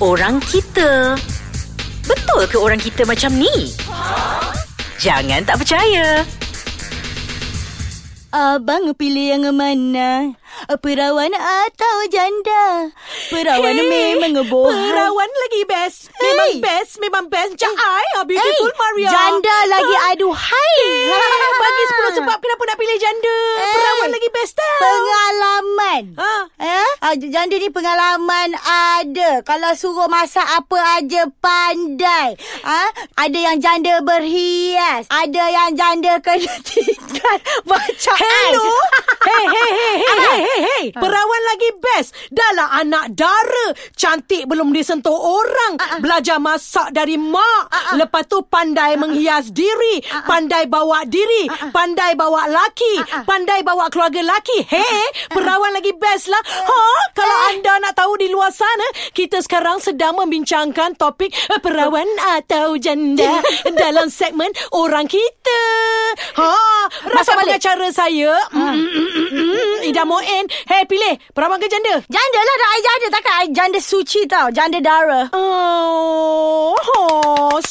orang kita. Betul ke orang kita macam ni? Jangan tak percaya. Abang pilih yang mana? Perawan atau janda? Perawan Hey, memang bohong. Perawan lagi best. Memang Hey. best. Memang best. Macam I. ah, Beautiful Eh, Maria. Janda lagi aduhai. Eh, bagi 10 sebab kenapa nak pilih janda. Eh. Perawan lagi best tau. Pengalaman. Ha? Eh? Ah, janda ni pengalaman ada. Kalau suruh masak apa aja pandai. Ah, ada yang janda berhias. Ada yang janda kena tinggal bacaan. Hello. hey, hey, hey, hey, hey, hey, hey. Lagi best. Dah lah anak dara. Cantik belum disentuh orang. Belajar masak dari mak. Lepas tu pandai menghias diri. Pandai bawa diri. Pandai bawa laki. Pandai bawa keluarga laki. Hey, perawan lagi best lah. Ha? Kalau anda nak tahu di luar sana, kita sekarang sedang membincangkan topik eh, perawan atau janda dalam segmen orang kita. Ha, rasa balik. pengacara saya, mm, mm, mm, mm, mm, Ida Moen. Hey, pilih perawan ke janda? Janda lah dah I janda. Takkan janda suci tau. Janda dara. Oh, oh.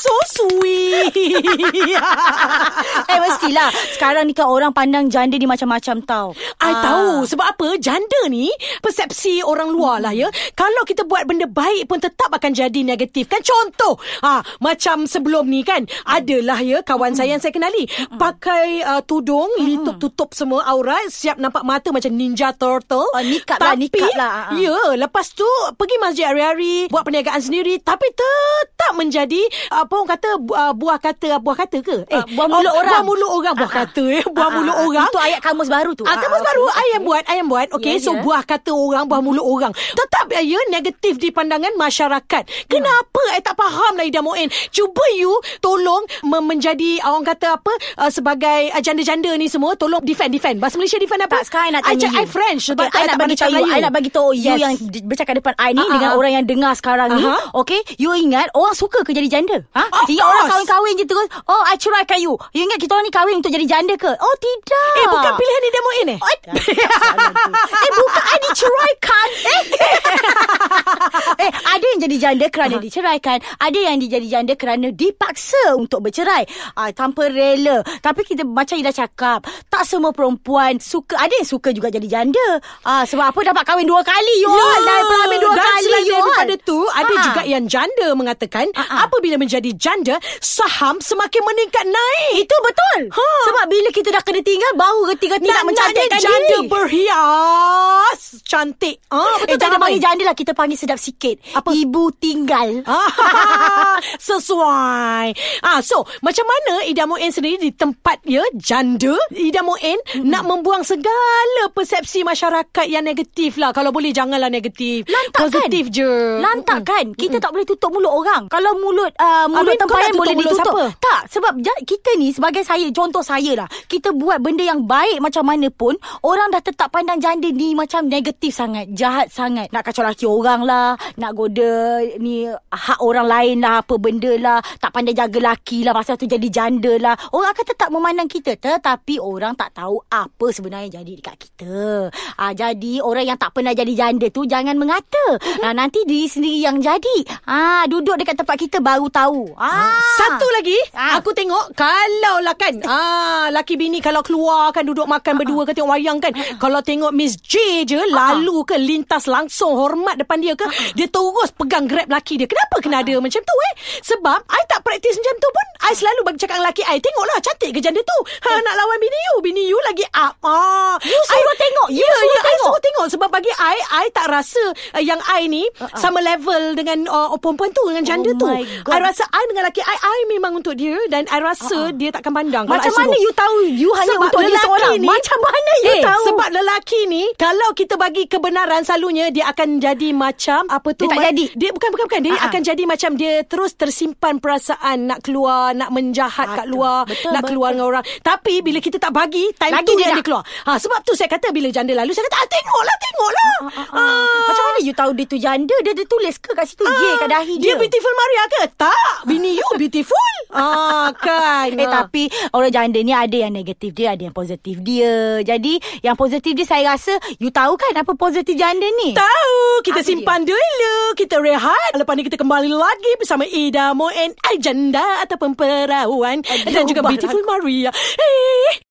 eh mestilah. Sekarang ni kan orang pandang janda ni macam-macam tau. I Ah. tahu sebab apa janda ni persepsi orang luar lah ya. Kalau kita buat benda baik pun tetap akan jadi negatif kan. Contoh, ha macam sebelum ni kan adalah ya kawan saya yang saya kenali pakai uh, tudung litup tutup semua aurat siap nampak mata macam ninja turtle. Oh, nikab lah, Tapi, lah, ah. Ya, lepas tu pergi masjid hari-hari buat perniagaan sendiri tapi tetap menjadi apa orang kata uh, buah kata buah kata ke? Ah, buah mulut orang. Buah mulut orang buah Ah, ah. kata eh. Buah Ah, ah, mulut ah. orang. Itu ayat kamus baru tu. Ah, kamus Ah, baru okey. I yang buat, I yang buat. Okey, Ya, so ya. buah kata orang, buah mulut orang. Tetap ya, ya negatif di pandangan masyarakat. Kenapa I tak faham lah Ida Moen? Cuba you tolong menjadi orang kata apa uh, sebagai uh, janda-janda ni semua tolong defend defend. Bahasa Malaysia defend apa? Tak, sekarang I nak I, tanya cakap you. I French. Sebab okay, I nak bagi tahu you, I nak bagi tahu you Yes. yang di- bercakap depan I ni Ah, dengan ah. orang yang dengar sekarang ni. Aha. Okay, you ingat orang suka ke jadi janda? Ha? Ingat orang course. kahwin-kahwin je terus, oh I ceraikan you. You ingat kita orang ni kahwin untuk jadi janda ke? Oh tidak. Eh, bukan pilihan Ida Moen eh? Eh, eh bukan I diceraikan. Eh. eh, ada yang jadi janda kerana diceraikan, ada yang jadi janda kerana dipaksa untuk bercerai ah, tanpa rela. Tapi kita macam Ida cakap, tak semua perempuan suka, ada yang suka juga jadi janda. Ah, sebab apa dapat kahwin dua kali you all. Dah pengalaman dua Ya. dan kali selain you all. daripada tu Ada Ha. juga yang janda mengatakan ha. Apabila menjadi janda Saham semakin meningkat naik. Itu betul. Ha. Sebab bila kita dah kena tinggal, baru reti-reti nak, Nak mencantikkan janda diri. berhias. Cantik. Ah, Eh, Betul jangan tak panggil janda lah Kita panggil sedap sikit. Apa? Ibu tinggal. Sesuai. Ah, So Macam mana Ida Moen sendiri Di tempat ya Janda? Ida Moen mm-hmm. Nak membuang segala Persepsi masyarakat Yang negatif lah. Kalau boleh janganlah negatif. Lantak Positif kan? je. Lantak kan Kita tak boleh tutup mulut orang. Kalau mulut uh, Mulut tempayan boleh ditutup. siapa? Tak Sebab kita ni Sebagai saya Contoh saya lah. Kita buat benda yang baik Macam mana pun Orang dah tetap pandang janda ni Macam negatif sangat Jahat sangat. Nak kacau laki orang lah Nak goda Ni Hak orang lain lah Apa benda lah. Tak pandai jaga laki lah Pasal tu jadi janda lah. Orang akan tetap memandang kita Tetapi orang tak tahu Apa sebenarnya jadi dekat kita. Ah, Jadi orang yang tak pernah jadi janda tu Jangan mengata. Ah, Nanti diri sendiri yang jadi. Ah, Duduk dekat tempat kita Baru tahu. Ah. Satu lagi Ah. Aku tengok Kalau lah kan ah, Laki bini kalau keluar kan Duduk makan berdua ke Tengok wayang kan Kalau tengok Miss J je Lalu ke Lintas langsung Hormat depan dia ke Dia terus pegang grab laki dia. Kenapa kena ada macam tu eh? Sebab I tak praktis macam tu pun. I selalu bagi cakap dengan laki I Tengoklah cantik ke janda tu? Ha, Nak lawan bini you Bini you lagi up. Ah. You suruh tengok. You Ya suruh I tengok. suruh tengok. Sebab bagi I I tak rasa uh, Yang I ni Sama level dengan uh, Perempuan tu Dengan janda Oh tu. God. I rasa I dengan lelaki I I memang untuk dia Dan I rasa Dia takkan pandang Macam suruh. mana you tahu You hanya Sebab untuk dia seorang ni, Macam mana you eh, tahu Sebab lelaki ni Kalau kita bagi kebenaran Selalunya Dia akan jadi macam Apa tu Dia tak ma- jadi. Dia bukan bukan bukan Dia ah. akan jadi macam Dia terus tersimpan perasaan Nak keluar Nak menjahat kat Betul. luar Betul, Nak betul. keluar dengan orang Tapi bila kita tak bagi Time Lagi tu dia dia, dia keluar ha, Sebab tu saya kata Bila janda lalu Saya kata ah, tengoklah Tengoklah Ah, ah, ah. Macam mana you tahu dia tu janda? Dia ada tulis ke kat situ J kat dahi dia? Dia beautiful Maria ke? Tak. Bini you beautiful. Ah, kan. Eh tapi orang janda ni ada yang negatif dia, ada yang positif dia. Jadi yang positif dia saya rasa you tahu kan apa positif janda ni? Tahu, kita Apa simpan dulu. Kita rehat. Lepas ni kita kembali lagi bersama Ida Moen Ajanda ataupun perawan. Aduh, dan juga Beautiful Maria. Eh,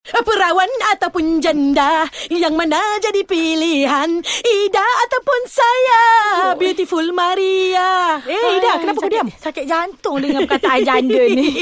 Perawan ataupun janda Yang mana jadi pilihan Ida ataupun saya Beautiful Maria Eh Ida kenapa kau sakit, diam? Sakit jantung dengan perkataan janda ni.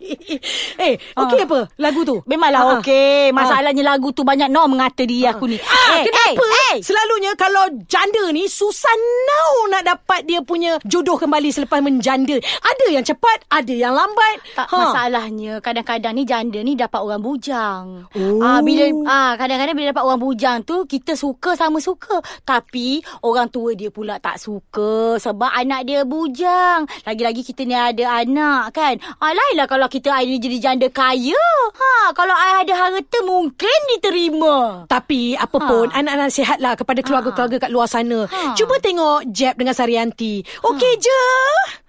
eh okey Ah. apa lagu tu? Memanglah Ah. okey. Masalahnya lagu tu banyak no mengata diri aku ni. Ah, Eh, kenapa? eh, eh. Selalunya kalau janda ni susah now nak dapat dia punya jodoh kembali selepas menjanda. Ada yang cepat, ada yang lambat. Tak ha. masalahnya kadang-kadang ni janda ni dapat orang bujang. Oh. Ah bila ah kadang-kadang bila dapat orang bujang tu kita suka sama suka tapi orang tua dia pula tak suka sebab anak dia bujang. Lagi-lagi kita ni ada anak kan. Ah lainlah kalau kita ada jadi janda kaya. Ha kalau I ada harta mungkin diterima. Tapi apa Ha. pun anak-anak sihatlah kepada keluarga-keluarga kat luar sana. Ha. Cuba tengok Jeb dengan Sarianti. Okey je.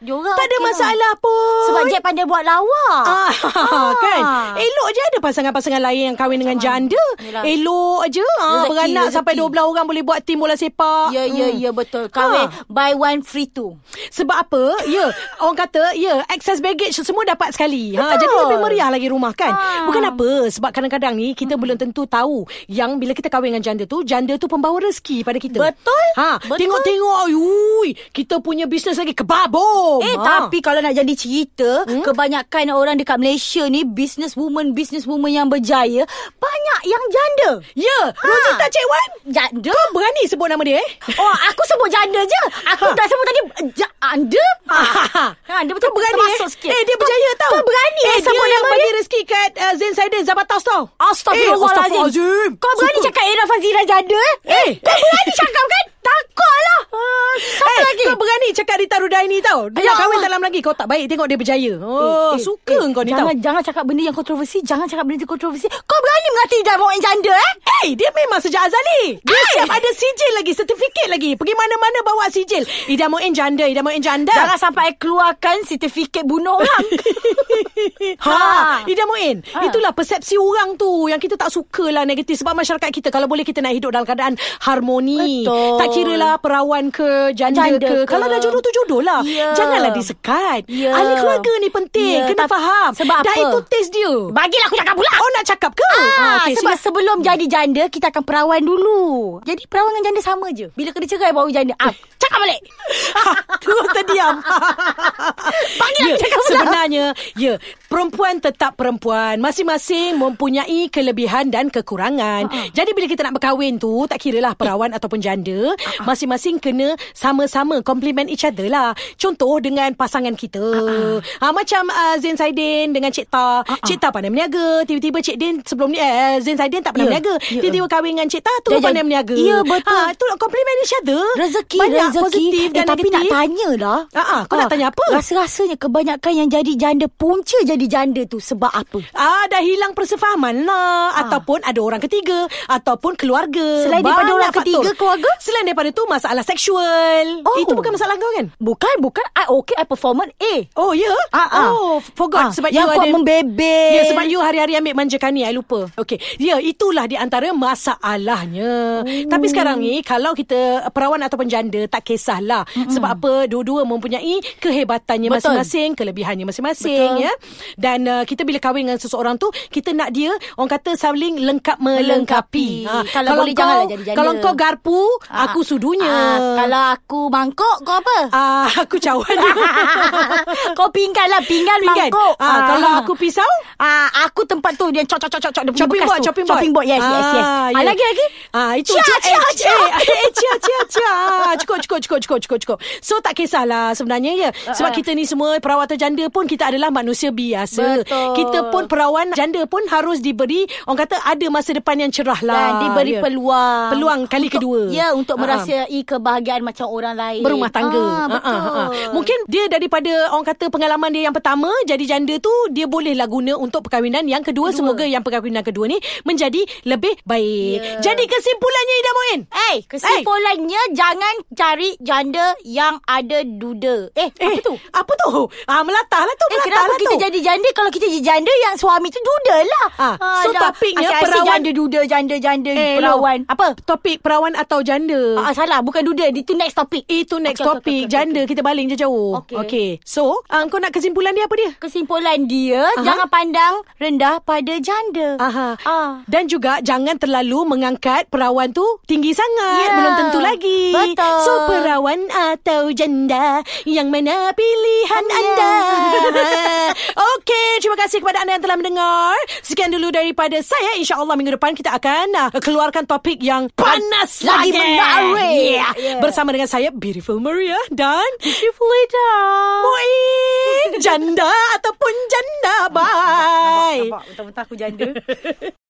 Diorang tak ada okey lah. masalah pun. Sebab Jack pandai buat lawak. Ah, Ah. kan Elok je ada pasangan-pasangan lain Yang kahwin dengan janda Yelah. Elok je ah, Rezeki, Beranak rezeki. sampai 12 orang Boleh buat tim bola sepak Ya, ya, Hmm. ya betul. Kahwin Ha. buy one free two. Sebab apa? Ya, orang kata, ya, access baggage semua dapat sekali. Ha, jadi lebih meriah lagi rumah kan? Ha. Bukan apa, sebab kadang-kadang ni kita belum tentu tahu yang bila kita kahwin dengan janda tu, janda tu pembawa rezeki pada kita. Betul. Ha, Betul. tengok-tengok, ayui, kita punya bisnes lagi kebabom. Eh ha. tapi kalau nak jadi cerita hmm? Kebanyakan orang dekat Malaysia ni Business woman Business woman yang berjaya Banyak yang janda Ya, Ha. Rosita Cik Wan. Janda Kau berani sebut nama dia eh? Oh aku sebut janda je Aku dah sebut tadi Janda ha, Dia betul berani termasuk eh? sikit Eh, dia berjaya kau, tau. Kau berani eh, eh, sebut dia yang nama bagi dia rezeki kat uh, Zain Saidin Zabatas tau. Astaghfirullahalazim. Eh, Astaghfirullahalazim. Kau berani Suka. cakap Era Fazira janda eh? Eh. Kau berani cakap kan Takutlah Siapa eh, lagi Kau berani Rita Rudaini tau. Dia Ya nak kahwin dalam lagi. Kau tak baik tengok dia berjaya. Oh suka kau ni jangan, tau. Jangan cakap benda yang kontroversi Jangan cakap benda yang kontroversi. Kau berani mengati dah mau janda eh? Eh dia memang sejak azali Dia Eh. siap ada sijil lagi Sertifikat lagi. Pergi mana-mana bawa sijil. Ida Muin janda Ida Muin janda. Jangan sampai keluarkan sertifikat bunuh orang. Ha, Ida Muin Ha. Itulah persepsi orang tu Yang kita tak suka lah negatif. Sebab masyarakat kita Kalau boleh kita nak hidup dalam keadaan harmoni. Betul. Tak kira lah perawan ke Janda, Janda ke. ke. Kalau dah jodoh tu jodoh lah Ya. Janganlah disekat Ya. Ahli keluarga ni penting Ya, Kena tapi- faham sebab Dan apa? itu taste dia Bagilah aku cakap pula. Oh nak cakap ke? Ah, okey, sebab sila. sebelum jadi janda kita akan perawan dulu. Jadi perawan dengan janda sama je. Bila kena cerai baru janda. Ah, cakap balik. Terus terdiam Panggil ya, aku cakap. Sebenarnya Ya Perempuan tetap perempuan Masing-masing mempunyai kelebihan dan kekurangan Ha. Jadi bila kita nak berkahwin tu Tak kiralah perawan ataupun janda Ha. Masing-masing kena Sama-sama Compliment each other lah Contoh dengan pasangan kita ha, Macam uh, Zain Saidin Dengan Cik Ta Cik Ta pandai meniaga Tiba-tiba Cik Din Sebelum ni eh, Zain Saidin tak pernah Ya, meniaga ya. Tiba-tiba kahwin dengan Cik Ta Tu Dia pandai meniaga Ya, betul. ha, Tu compliment each other Rezeki, Banyak rezeki. positif eh, dan tapi nak negatif tanya lah. Ah, ah, kau nak tanya apa? Rasa-rasanya kebanyakan yang jadi janda punca jadi janda tu sebab apa? Ah, dah hilang persefahaman lah. Ah. Ataupun ada orang ketiga. Ataupun keluarga. Selain daripada Banyak orang ketiga, keluarga? Selain daripada tu, masalah seksual. Oh. Itu bukan masalah kau kan? Bukan, bukan. I okay, I performance A. Oh, ya? Ah, ah. Oh, forgot. Ah, sebab yang you kau ada... membebel. Ya, sebab you hari-hari ambil manjakan ni. I lupa. Okey. Ya, itulah di antara masalahnya. Oh. Tapi sekarang ni, kalau kita perawan ataupun janda, tak kisahlah. Mm-hmm. Sebab apa? Dua-dua mempunyai kehebatannya Betul. masing-masing, kelebihannya masing-masing. Betul. ya. Dan uh, kita bila kahwin dengan seseorang tu, kita nak dia, orang kata saling lengkap melengkapi. Ha, Melengkapi. Kalau boleh, janganlah jadi janda. Kalau kau garpu, Ah, aku sudunya. Ah, kalau aku mangkuk, kau apa? Ah, aku cawan. kau pinggan lah, pinggan, Pinggan. mangkuk. Ah, kalau aku pisau, Ah, aku tempat tu dia cocok cocok cocok dia punya bekas board, tu. chopping board. Chopping board. Yes, yes, yes. Ah, Ah, ya. lagi lagi. Ah, itu Cia, cia, cia, eh, cia. Eh, eh, cia, cia. Ah, Cukup cukup, cukup, cukup, cukup, cukup. So tak kisahlah sebenarnya ya. Sebab Ah. kita ni semua perawan atau janda pun kita adalah manusia biasa. Betul. Kita pun perawan janda pun harus diberi orang kata ada masa depan yang cerah lah. Dan diberi Ya. peluang. Peluang kali untuk, kedua. Ya, untuk Ha-ha. merasai kebahagiaan macam orang lain. Berumah tangga Ah, betul. ha, ha. Mungkin dia daripada Orang kata pengalaman dia yang pertama Jadi janda tu Dia bolehlah guna Untuk perkahwinan yang kedua, Kedua. Semoga yang perkahwinan kedua ni Menjadi lebih baik Ya. Jadi kesimpulannya Ida Moin Eh, kesimpulannya jangan cari janda yang ada duda. Eh, Eh, apa tu? Apa tu? Ah, melatah lah tu Eh, melatah kenapa lah kita tu. jadi janda kalau kita jadi janda yang suami tu duda lah. Ah, so topiknya perawan- janda duda, janda-janda Eh, perawan. Lo, apa? Topik perawan atau janda Ah, salah, bukan duda. Itu next topic. Itu next okey, topik okey, okey, Janda kita baling je jauh Okey. okay. So uh, Kau nak kesimpulan dia apa dia? Kesimpulan dia, Aha. jangan pandang rendah pada janda. Aha. Ah. Dan juga jangan terlalu mengangkat perawan tu tinggi sangat. Ya. Belum tentu lagi. Betul. So perawan atau janda yang mana pilihan anda? Okey, terima kasih kepada anda yang telah mendengar. Sekian dulu daripada saya. InsyaAllah minggu depan kita akan uh, keluarkan topik yang panas Lagi lagi. menarik. Yeah. Yeah. Bersama dengan saya Beautiful Maria dan Beautiful Ida. Muin. Janda ataupun janda. Bye. Nampak, nampak. Mentah-mentah aku janda.